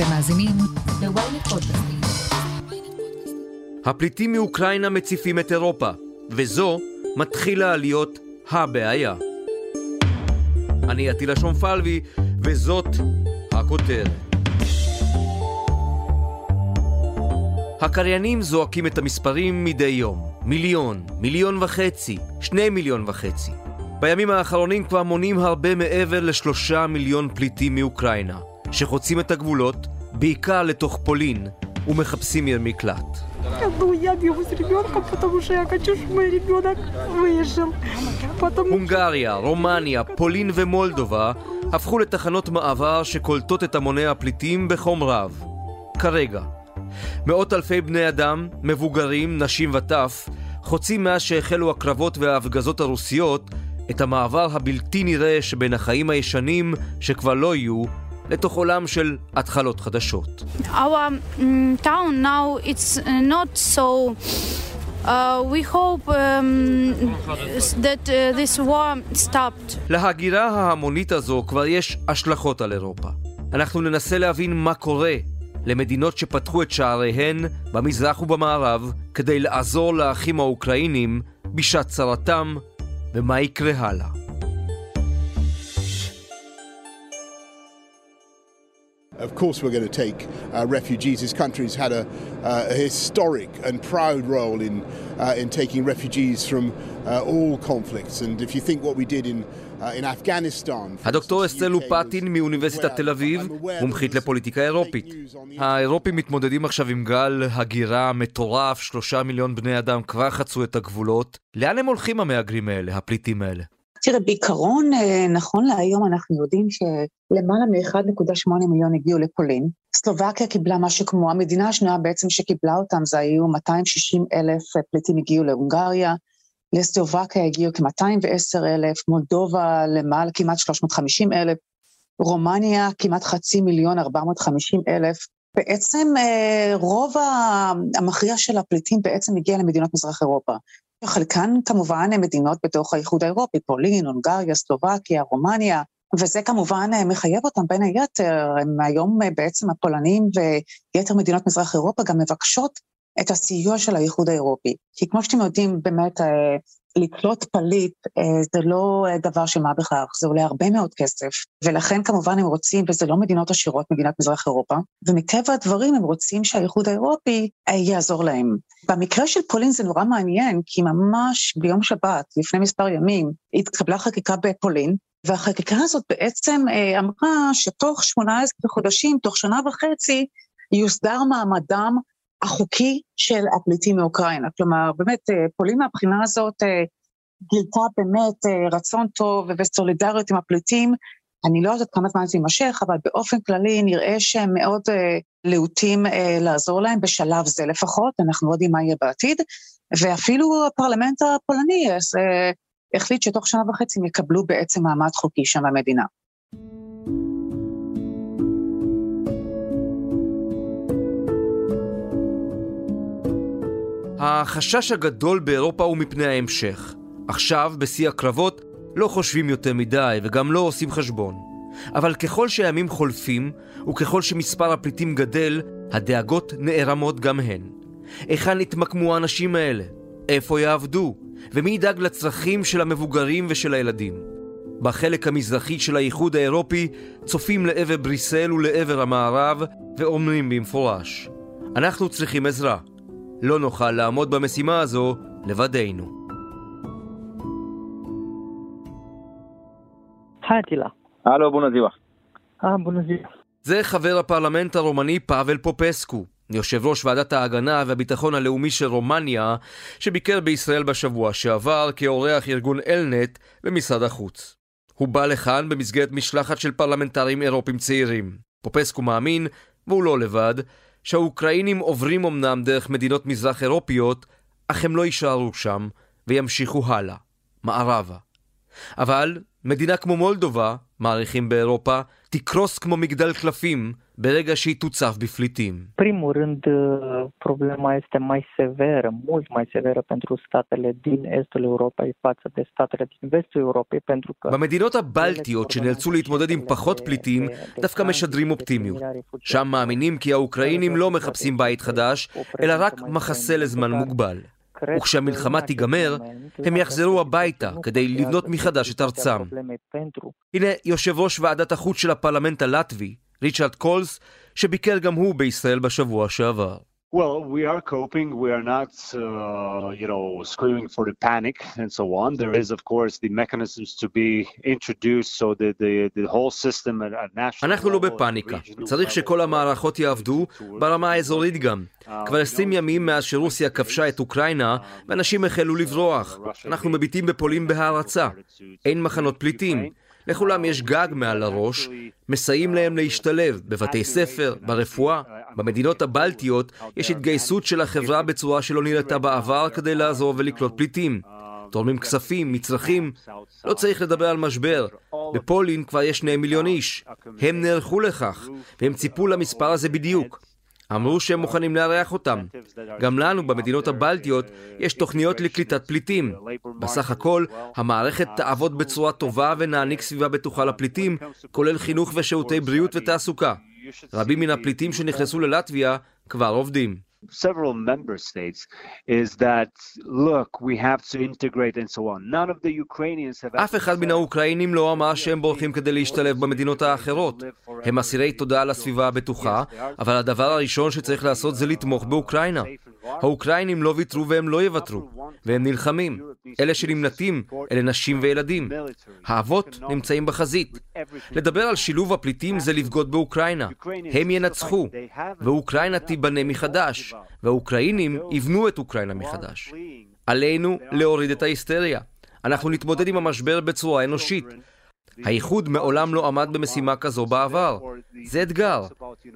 אתם מאזינים ל-ynet. הפליטים מאוקראינה מציפים את אירופה, וזו מתחילה להיות הבעיה. אני עטילה שומפלבי, וזאת הכותרת. הקריינים זועקים את המספרים מדי יום. מיליון, מיליון וחצי, שני מיליון וחצי. בימים האחרונים כבר מונים הרבה מעבר לשלושה מיליון פליטים מאוקראינה, שחוצים את הגבולות בעיקר לתוך פולין ומחפשים עיר מקלט. הונגריה, רומניה, פולין ומולדובה הפכו לתחנות מעבר שקולטות את המוני הפליטים בחום רב. כרגע. מאות אלפי בני אדם, מבוגרים, נשים וטף, חוצים מאז שהחלו הקרבות וההפגזות הרוסיות את המעבר הבלתי נראה שבין החיים הישנים, שכבר לא יהיו, לתוך עולם של התחלות חדשות. our mm, town now it's uh, not so uh, we hope um, that uh, this war stopped להגירה ההמונית הזו כבר יש השלכות על אירופה. אנחנו ננסה להבין מה קורה למדינות שפתחו את שעריהן במזרח ובמערב כדי לעזור לאחים האוקראינים בשעת צרתם ומה יקרה הלאה. Of course, we're going to take uh, refugees. This country's had a, uh, a historic and proud role in, uh, in taking refugees from uh, all conflicts. And if you think what we did in, uh, in Afghanistan... for הדוקטור UK לופטין מאוניברסיטת תל אביב, מומחית לפוליטיקה אירופית. האירופים מתמודדים עכשיו עם גל הגירה מטורף, שלושה מיליון בני אדם כבר חצו את הגבולות. לאן הם הולכים המהגרים האלה, הפליטים האלה? תראה, בעיקרון, אה, נכון להיום אנחנו יודעים שלמעלה מ-1.8 מיליון הגיעו לפולין. סלובקיה קיבלה משהו כמו, המדינה השנייה בעצם שקיבלה אותם זה היו 260 אלף פליטים הגיעו להונגריה, לסלובקיה הגיעו כ-210 אלף, מולדובה למעלה כמעט 350 אלף, רומניה כמעט חצי מיליון 450 אלף. בעצם אה, רוב המכריע של הפליטים בעצם הגיע למדינות מזרח אירופה. חלקן כמובן הן מדינות בתוך האיחוד האירופי, פולין, הונגריה, סלובקיה, רומניה, וזה כמובן אה, מחייב אותם בין היתר, הם היום אה, בעצם הפולנים ויתר מדינות מזרח אירופה גם מבקשות את הסיוע של האיחוד האירופי. כי כמו שאתם יודעים, באמת, אה, לקלוט פליט אה, זה לא דבר של מה בכך, זה עולה הרבה מאוד כסף, ולכן כמובן הם רוצים, וזה לא מדינות עשירות, מדינת מזרח אירופה, ומטבע הדברים הם רוצים שהאיחוד האירופי אה, יעזור להם. במקרה של פולין זה נורא מעניין, כי ממש ביום שבת, לפני מספר ימים, התקבלה חקיקה בפולין, והחקיקה הזאת בעצם אה, אמרה שתוך 18 חודשים, תוך שנה וחצי, יוסדר מעמדם החוקי של הפליטים מאוקראינה. כלומר, באמת, אה, פולין מהבחינה הזאת אה, גילתה באמת אה, רצון טוב וסולידריות עם הפליטים. אני לא יודעת כמה זמן זה יימשך, אבל באופן כללי נראה שהם מאוד להוטים לעזור להם בשלב זה לפחות, אנחנו לא יודעים מה יהיה בעתיד, ואפילו הפרלמנט הפולני החליט שתוך שנה וחצי הם יקבלו בעצם מעמד חוקי שם במדינה. החשש הגדול באירופה הוא מפני ההמשך. עכשיו, בשיא הקרבות, לא חושבים יותר מדי וגם לא עושים חשבון. אבל ככל שהימים חולפים, וככל שמספר הפליטים גדל, הדאגות נערמות גם הן. היכן יתמקמו האנשים האלה? איפה יעבדו? ומי ידאג לצרכים של המבוגרים ושל הילדים? בחלק המזרחי של האיחוד האירופי צופים לעבר בריסל ולעבר המערב ואומרים במפורש: אנחנו צריכים עזרה. לא נוכל לעמוד במשימה הזו לבדנו. היי טילה. הלו, בוא נזיבה. אה, בוא נזיב. זה חבר הפרלמנט הרומני פאבל פופסקו, יושב ראש ועדת ההגנה והביטחון הלאומי של רומניה, שביקר בישראל בשבוע שעבר כאורח ארגון אלנט במשרד החוץ. הוא בא לכאן במסגרת משלחת של פרלמנטרים אירופים צעירים. פופסקו מאמין, והוא לא לבד, שהאוקראינים עוברים אמנם דרך מדינות מזרח אירופיות, אך הם לא יישארו שם וימשיכו הלאה, מערבה. אבל מדינה כמו מולדובה, מעריכים באירופה, תקרוס כמו מגדל קלפים ברגע שהיא תוצף בפליטים. primul rând, problema este mai severă, mult mai severă pentru statele din estul Europei față de statele din vestul Europei, pentru că... במדינות הבלטיות שנאלצו להתמודד עם פחות פליטים, דווקא משדרים אופטימיות. שם מאמינים כי האוקראינים לא מחפשים בית חדש, אלא רק מחסה לזמן מוגבל. וכשהמלחמה תיגמר, הם יחזרו הביתה כדי לבנות מחדש את ארצם. הנה יושב ראש ועדת החוץ של הפרלמנט הלטבי, ריצ'רד קולס, שביקר גם הוא בישראל בשבוע שעבר. Well, we are coping. We are not, uh, you know, screaming for the panic and so on. There is, of course, the mechanisms to be introduced so that the, the whole system at, at national אנחנו לא בפאניקה. צריך שכל המערכות יעבדו ברמה האזורית גם. כבר 20 ימים מאז שרוסיה כבשה את אוקראינה, ואנשים החלו לברוח. אנחנו מביטים בפולין בהערצה. אין מחנות פליטים. לכולם יש גג מעל הראש, מסייעים להם להשתלב בבתי ספר, ברפואה. במדינות הבלטיות יש התגייסות של החברה בצורה שלא נראתה בעבר כדי לעזור ולקלוט פליטים. תורמים כספים, מצרכים. לא צריך לדבר על משבר. בפולין כבר יש שני מיליון איש. הם נערכו לכך, והם ציפו למספר הזה בדיוק. אמרו שהם מוכנים לארח אותם. גם לנו, במדינות הבלטיות, יש תוכניות לקליטת פליטים. בסך הכל, המערכת תעבוד בצורה טובה ונעניק סביבה בטוחה לפליטים, כולל חינוך ושירותי בריאות ותעסוקה. רבים מן הפליטים שנכנסו ללטביה כבר עובדים. several member states is that look we have to integrate and so on none of the Ukrainians have אף אחד מן האוקראינים לא אמר שהם בורחים כדי להשתלב במדינות האחרות. הם אסירי תודה על הסביבה הבטוחה, אבל הדבר הראשון שצריך לעשות זה לתמוך באוקראינה. האוקראינים לא ויתרו והם לא יוותרו, והם נלחמים. אלה שנמלטים, אלה נשים וילדים. האבות נמצאים בחזית. לדבר על שילוב הפליטים זה לבגוד באוקראינה. הם ינצחו, ואוקראינה תיבנה מחדש, והאוקראינים יבנו את אוקראינה מחדש. עלינו להוריד את ההיסטריה. אנחנו נתמודד עם המשבר בצורה אנושית. האיחוד מעולם לא עמד במשימה כזו בעבר. זה אתגר.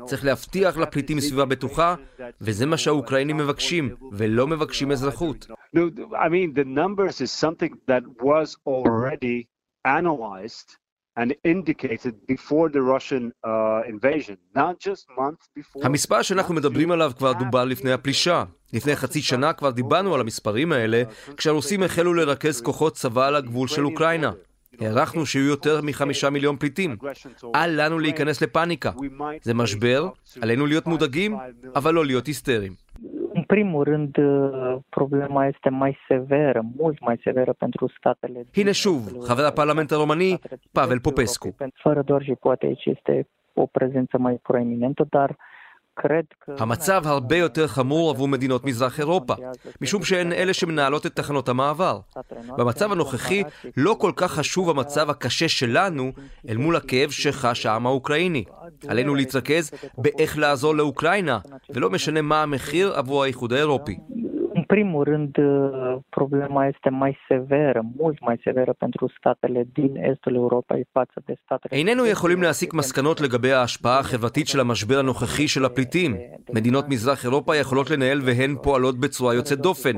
צריך להבטיח לפליטים סביבה בטוחה, וזה מה שהאוקראינים מבקשים, ולא מבקשים אזרחות. and indicated before the Russian uh, invasion, not just months before. המספר שאנחנו מדברים עליו כבר דובר לפני הפלישה. לפני חצי שנה כבר דיברנו על המספרים האלה, כשהרוסים החלו לרכז כוחות צבא על הגבול של אוקראינה. הערכנו שיהיו יותר מחמישה מיליון פליטים. אל לנו להיכנס לפאניקה. זה משבר, עלינו להיות מודאגים, אבל לא להיות היסטריים. În primul rând, problema este mai severă, mult mai severă pentru statele... הנה שוב, חבר הפרלמנט הרומני, פאבל פופסקו. Fără doar și poate aici este o prezență mai proeminentă, dar המצב הרבה יותר חמור עבור מדינות מזרח אירופה, משום שהן אלה שמנהלות את תחנות המעבר. במצב הנוכחי לא כל כך חשוב המצב הקשה שלנו אל מול הכאב שחש העם האוקראיני. עלינו להתרכז באיך לעזור לאוקראינה, ולא משנה מה המחיר עבור האיחוד האירופי. Primul rând, problema este mai severă, mult mai severă pentru statele din estul Europei față de statele... איננו יכולים להסיק מסקנות לגבי ההשפעה החברתית של המשבר הנוכחי של הפליטים. מדינות מזרח אירופה יכולות לנהל והן פועלות בצורה יוצאת דופן.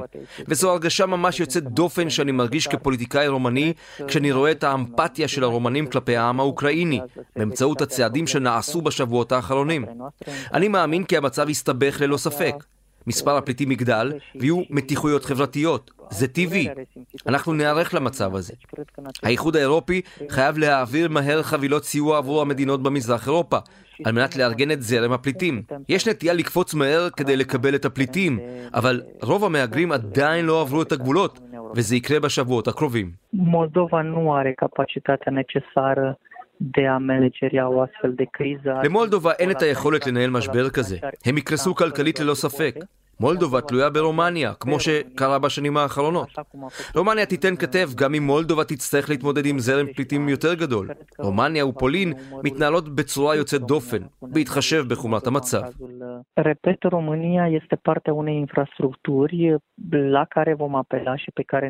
וזו הרגשה ממש יוצאת דופן שאני מרגיש כפוליטיקאי רומני כשאני רואה את האמפתיה של הרומנים כלפי העם האוקראיני, באמצעות הצעדים שנעשו בשבועות האחרונים. אני מאמין כי המצב יסתבך ללא ספק. מספר הפליטים יגדל ויהיו מתיחויות חברתיות. זה טבעי. אנחנו ניערך למצב הזה. האיחוד האירופי חייב להעביר מהר חבילות סיוע עבור המדינות במזרח אירופה, על מנת לארגן את זרם הפליטים. יש נטייה לקפוץ מהר כדי לקבל את הפליטים, אבל רוב המהגרים עדיין לא עברו את הגבולות, וזה יקרה בשבועות הקרובים. מולדובה nu are capacitatea necesară manageria o astfel de criză. למולדובה אין את היכולת לנהל משבר כזה. הם יקרסו כלכלית ללא ספק. מולדובה תלויה ברומניה, כמו שקרה בשנים האחרונות. רומניה תיתן כתף גם אם מולדובה תצטרך להתמודד עם זרם פליטים יותר גדול. רומניה ופולין מתנהלות בצורה יוצאת דופן, בהתחשב בחומרת המצב.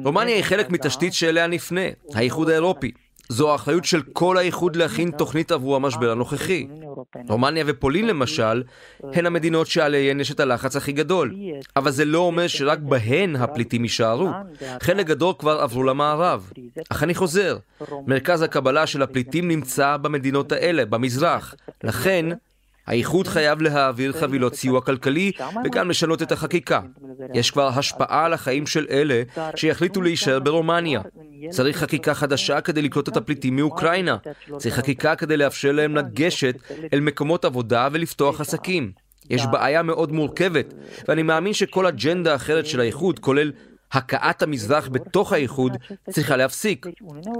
רומניה היא חלק מתשתית שאליה נפנה, האיחוד האירופי. זו האחריות של כל האיחוד להכין תוכנית עבור המשבר הנוכחי. רומניה ופולין למשל, הן המדינות שעליהן יש את הלחץ הכי גדול. אבל זה לא אומר שרק בהן הפליטים יישארו. חלק גדול כבר עברו למערב. אך אני חוזר, מרכז הקבלה של הפליטים נמצא במדינות האלה, במזרח. לכן, האיחוד חייב להעביר חבילות סיוע כלכלי וגם לשנות את החקיקה. יש כבר השפעה על החיים של אלה שיחליטו להישאר ברומניה. צריך חקיקה חדשה כדי לקלוט את הפליטים מאוקראינה. צריך חקיקה כדי לאפשר להם לגשת אל מקומות עבודה ולפתוח עסקים. יש בעיה מאוד מורכבת, ואני מאמין שכל אג'נדה אחרת של האיחוד, כולל הכאת המזרח בתוך האיחוד צריכה להפסיק.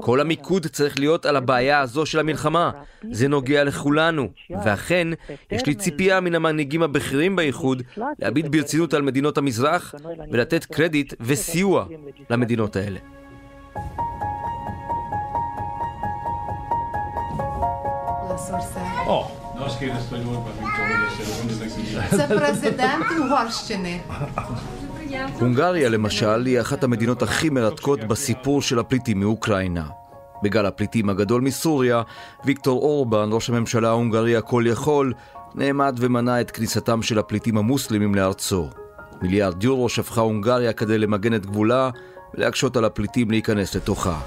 כל המיקוד צריך להיות על הבעיה הזו של המלחמה. זה נוגע לכולנו. ואכן, יש לי ציפייה מן המנהיגים הבכירים באיחוד להביט ברצינות על מדינות המזרח ולתת קרדיט וסיוע למדינות האלה. Oh, Це президент Угорщини. הונגריה למשל היא אחת המדינות הכי מרתקות בסיפור של הפליטים מאוקראינה. בגל הפליטים הגדול מסוריה, ויקטור אורבן, ראש הממשלה ההונגרי הכל יכול, נעמד ומנע את כניסתם של הפליטים המוסלמים לארצו. מיליארד יורו שפכה הונגריה כדי למגן את גבולה ולהקשות על הפליטים להיכנס לתוכה.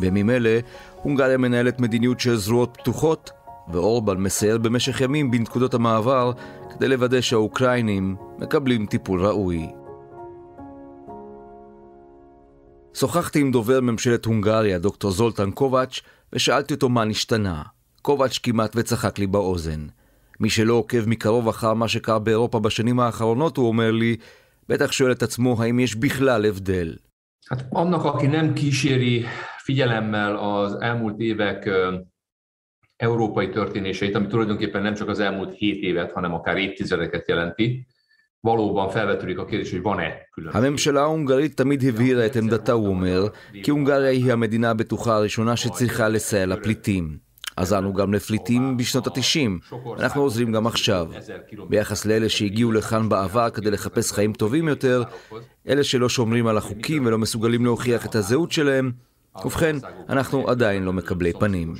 בימים אלה, הונגריה מנהלת מדיניות של זרועות פתוחות, ואורבן מסייר במשך ימים בנקודות המעבר כדי לוודא שהאוקראינים מקבלים טיפול ראוי. שוחחתי עם דובר ממשלת הונגריה, דוקטור זולטן קובץ', ושאלתי אותו מה נשתנה. קובץ' כמעט וצחק לי באוזן. מי שלא עוקב מקרוב אחר מה שקרה באירופה בשנים האחרונות, הוא אומר לי, בטח שואל את עצמו האם יש בכלל הבדל. Hát annak, aki nem kíséri figyelemmel az elmúlt évek európai történéseit, ami tulajdonképpen nem csak az elmúlt hét évet, hanem akár évtizedeket jelenti, valóban felvetődik a kérdés, hogy van-e különbség. הממשלה ההונגרית תמיד הבהירה את עמדתה, הוא אומר, כי הונגריה היא המדינה הבטוחה הראשונה שצריכה לסייע לפליטים. עזרנו גם לפליטים בשנות ה-90, אנחנו עוזרים גם עכשיו. ביחס לאלה שהגיעו לכאן בעבר כדי לחפש חיים טובים יותר, אלה שלא שומרים על החוקים ולא מסוגלים להוכיח את הזהות שלהם, ובכן, אנחנו עדיין לא מקבלי פנים.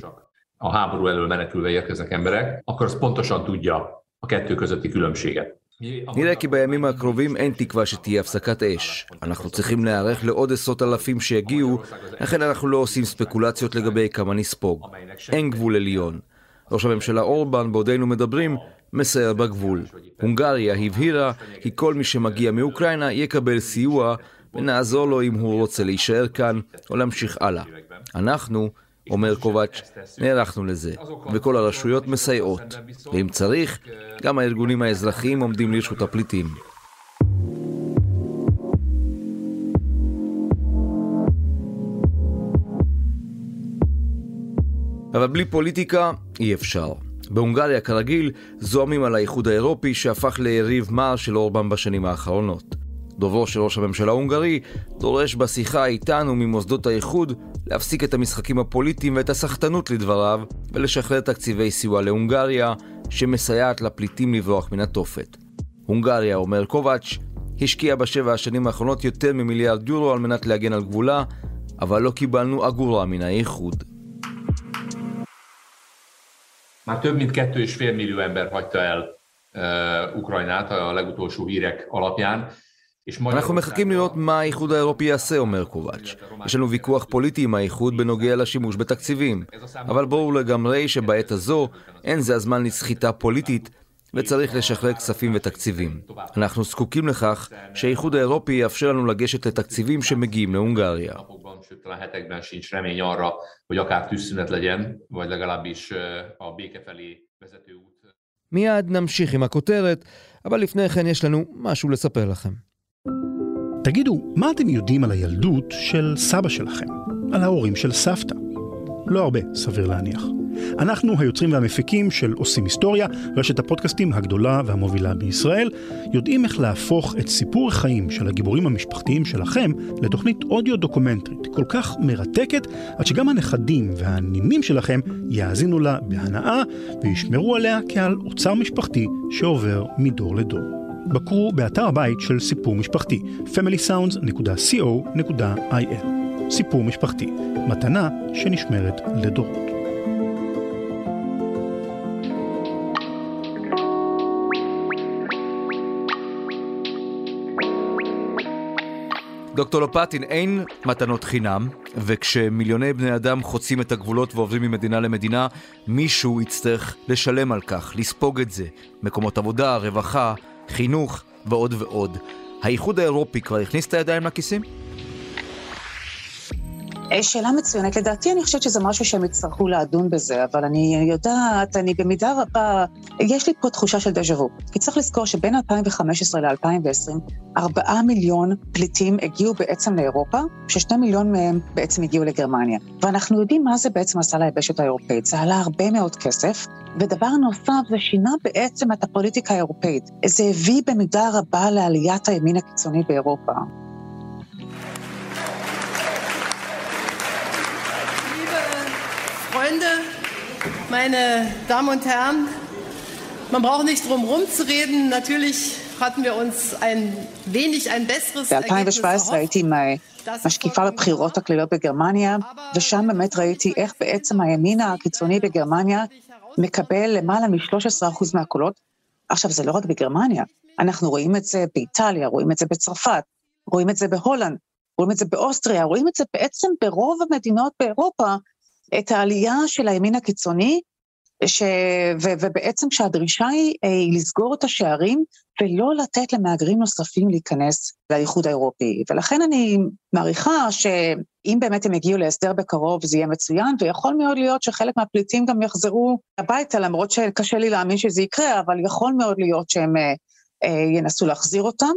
a háború elől menekülve érkeznek emberek, akkor az pontosan tudja a kettő közötti különbséget. נראה כי בימים הקרובים אין תקווה שתהיה הפסקת אש. אנחנו צריכים להיערך לעוד עשרות אלפים שיגיעו, לכן אנחנו לא עושים ספקולציות לגבי כמה נספוג. אין גבול עליון. ראש הממשלה אורבן, בעודנו מדברים, מסייר בגבול. הונגריה הבהירה כי כל מי שמגיע מאוקראינה יקבל סיוע ונעזור לו אם הוא רוצה להישאר כאן או להמשיך הלאה. אנחנו אומר קובץ', נערכנו לזה, וכל הרשויות מסייעות. ואם צריך, גם הארגונים האזרחיים עומדים לרשות הפליטים. אבל בלי פוליטיקה אי אפשר. בהונגריה, כרגיל, זועמים על האיחוד האירופי שהפך ליריב מר של אורבן בשנים האחרונות. דוברו של ראש הממשלה ההונגרי דורש בשיחה איתנו ממוסדות האיחוד להפסיק את המשחקים הפוליטיים ואת הסחטנות לדבריו ולשחרר תקציבי סיוע להונגריה שמסייעת לפליטים לברוח מן התופת. הונגריה, אומר קובץ', השקיעה בשבע השנים האחרונות יותר ממיליארד יורו על מנת להגן על גבולה, אבל לא קיבלנו אגורה מן האיחוד. Már több mint kettő és fél millió ember hagyta el Ukrajnát a legutolsó hírek alapján. אנחנו מחכים לראות מה האיחוד האירופי יעשה, אומר קובץ'. יש לנו ויכוח פוליטי עם האיחוד בנוגע לשימוש בתקציבים. אבל ברור לגמרי שבעת הזו אין זה הזמן לסחיטה פוליטית וצריך לשחרר כספים ותקציבים. אנחנו זקוקים לכך שהאיחוד האירופי יאפשר לנו לגשת לתקציבים שמגיעים להונגריה. מיד נמשיך עם הכותרת, אבל לפני כן יש לנו משהו לספר לכם. תגידו, מה אתם יודעים על הילדות של סבא שלכם? על ההורים של סבתא? לא הרבה, סביר להניח. אנחנו היוצרים והמפיקים של עושים היסטוריה, רשת הפודקאסטים הגדולה והמובילה בישראל, יודעים איך להפוך את סיפור החיים של הגיבורים המשפחתיים שלכם לתוכנית אודיו דוקומנטרית כל כך מרתקת, עד שגם הנכדים והנינים שלכם יאזינו לה בהנאה וישמרו עליה כעל אוצר משפחתי שעובר מדור לדור. בקרו באתר הבית של סיפור משפחתי, familysounds.co.il. סיפור משפחתי, מתנה שנשמרת לדורות. דוקטור לופטין, אין מתנות חינם, וכשמיליוני בני אדם חוצים את הגבולות ועוברים ממדינה למדינה, מישהו יצטרך לשלם על כך, לספוג את זה. מקומות עבודה, רווחה, חינוך ועוד ועוד. האיחוד האירופי כבר הכניס את הידיים לכיסים? אה, שאלה מצוינת. לדעתי אני חושבת שזה משהו שהם יצטרכו לדון בזה, אבל אני יודעת, אני במידה רבה, יש לי פה תחושה של דז'ה וו. כי צריך לזכור שבין 2015 ל-2020, 4 מיליון פליטים הגיעו בעצם לאירופה, ששני מיליון מהם בעצם הגיעו לגרמניה. ואנחנו יודעים מה זה בעצם עשה ליבשת האירופאית. זה עלה הרבה מאוד כסף, ודבר נוסף, זה שינה בעצם את הפוליטיקה האירופאית. זה הביא במידה רבה לעליית הימין הקיצוני באירופה. Freunde, meine Damen und Herren, man braucht nicht drum herum zu reden. Natürlich hatten wir uns ein wenig ein besseres ב-2017 הייתי משקיפה לבחירות הכלליות בגרמניה, ושם באמת ראיתי איך בעצם הימין הקיצוני בגרמניה מקבל למעלה מ-13% מהקולות. עכשיו, זה לא רק בגרמניה, אנחנו רואים את זה באיטליה, רואים את זה בצרפת, רואים את זה בהולנד, רואים את זה באוסטריה, רואים את זה בעצם ברוב המדינות באירופה, את העלייה של הימין הקיצוני, ש... ו... ובעצם כשהדרישה היא, היא לסגור את השערים ולא לתת למהגרים נוספים להיכנס לאיחוד האירופי. ולכן אני מעריכה שאם באמת הם יגיעו להסדר בקרוב זה יהיה מצוין, ויכול מאוד להיות שחלק מהפליטים גם יחזרו הביתה, למרות שקשה לי להאמין שזה יקרה, אבל יכול מאוד להיות שהם אה, אה, ינסו להחזיר אותם.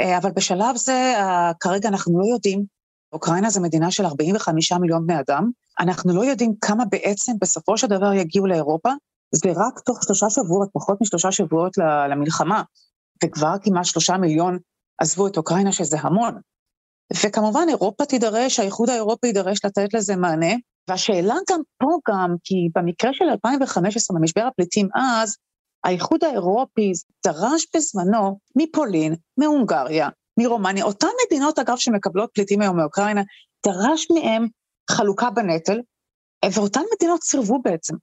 אה, אבל בשלב זה, כרגע אנחנו לא יודעים אוקראינה זו מדינה של 45 מיליון בני אדם, אנחנו לא יודעים כמה בעצם בסופו של דבר יגיעו לאירופה, זה רק תוך שלושה שבועות, פחות משלושה שבועות למלחמה, וכבר כמעט שלושה מיליון עזבו את אוקראינה, שזה המון. וכמובן אירופה תידרש, האיחוד האירופי יידרש לתת לזה מענה, והשאלה גם פה גם, כי במקרה של 2015, במשבר הפליטים אז, האיחוד האירופי דרש בזמנו מפולין, מהונגריה, מרומניה, אותן מדינות אגב שמקבלות פליטים היום מאוקראינה, דרש מהם חלוקה בנטל, ואותן מדינות סירבו בעצם.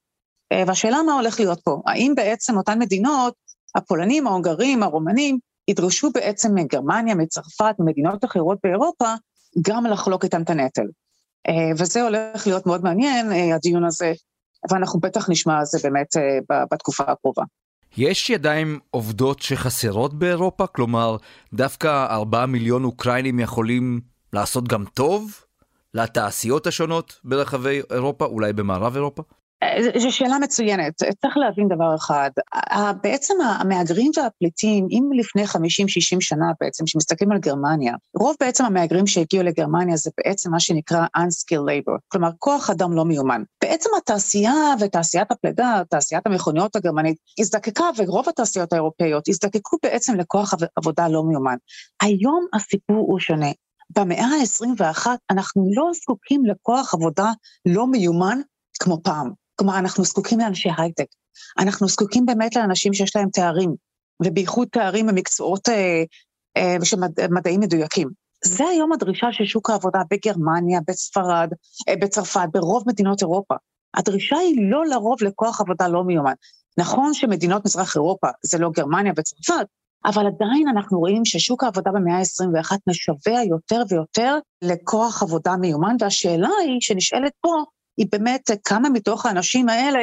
והשאלה מה הולך להיות פה, האם בעצם אותן מדינות, הפולנים, ההונגרים, הרומנים, ידרשו בעצם מגרמניה, מצרפת, ממדינות אחרות באירופה, גם לחלוק איתם את הנטל. וזה הולך להיות מאוד מעניין, הדיון הזה, ואנחנו בטח נשמע על זה באמת בתקופה הקרובה. יש ידיים עובדות שחסרות באירופה? כלומר, דווקא 4 מיליון אוקראינים יכולים לעשות גם טוב לתעשיות השונות ברחבי אירופה, אולי במערב אירופה? זו שאלה מצוינת. צריך להבין דבר אחד, בעצם המהגרים והפליטים, אם לפני 50-60 שנה בעצם, שמסתכלים על גרמניה, רוב בעצם המהגרים שהגיעו לגרמניה זה בעצם מה שנקרא unskilled labor, כלומר כוח אדם לא מיומן. בעצם התעשייה ותעשיית הפלידה, תעשיית המכוניות הגרמנית, הזדקקה, ורוב התעשיות האירופאיות הזדקקו בעצם לכוח עבודה לא מיומן. היום הסיפור הוא שונה. במאה ה-21 אנחנו לא זקוקים לכוח עבודה לא מיומן כמו פעם. כלומר, אנחנו זקוקים לאנשי הייטק. אנחנו זקוקים באמת לאנשים שיש להם תארים, ובייחוד תארים במקצועות אה, אה, מדעים מדויקים. זה היום הדרישה של שוק העבודה בגרמניה, בספרד, אה, בצרפת, ברוב מדינות אירופה. הדרישה היא לא לרוב לכוח עבודה לא מיומן. נכון שמדינות מזרח אירופה זה לא גרמניה וצרפת, אבל עדיין אנחנו רואים ששוק העבודה במאה ה-21 משווע יותר ויותר לכוח עבודה מיומן, והשאלה היא, שנשאלת פה, היא באמת כמה מתוך האנשים האלה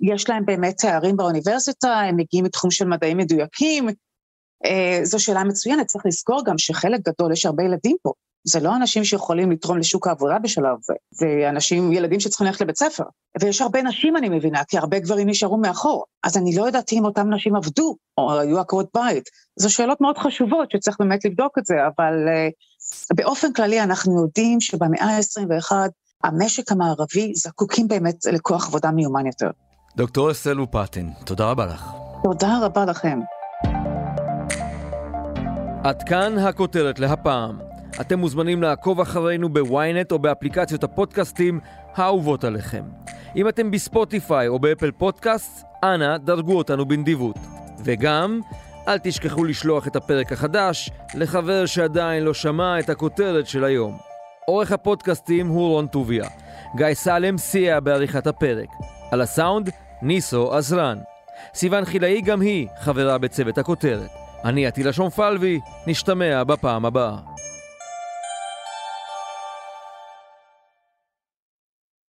יש להם באמת תארים באוניברסיטה, הם מגיעים מתחום של מדעים מדויקים. אה, זו שאלה מצוינת, צריך לזכור גם שחלק גדול, יש הרבה ילדים פה. זה לא אנשים שיכולים לתרום לשוק העבודה בשלב זה, זה אנשים, ילדים שצריכים ללכת לבית ספר. ויש הרבה נשים, אני מבינה, כי הרבה גברים נשארו מאחור. אז אני לא יודעת אם אותם נשים עבדו, או היו עקרות בית. זו שאלות מאוד חשובות שצריך באמת לבדוק את זה, אבל uh, באופן כללי אנחנו יודעים שבמאה ה-21 המשק המערבי זקוקים באמת לכוח עבודה מיומן יותר. דוקטור אסל לופטין, תודה רבה לך. תודה רבה לכם. עד כאן הכותרת להפעם. אתם מוזמנים לעקוב אחרינו בוויינט או באפליקציות הפודקאסטים האהובות עליכם. אם אתם בספוטיפיי או באפל פודקאסט, אנא דרגו אותנו בנדיבות. וגם, אל תשכחו לשלוח את הפרק החדש לחבר שעדיין לא שמע את הכותרת של היום. עורך הפודקאסטים הוא רון טוביה. גיא סלם סייע בעריכת הפרק. על הסאונד, ניסו עזרן. סיון חילאי גם היא חברה בצוות הכותרת. אני עטילה שומפלבי, נשתמע בפעם הבאה.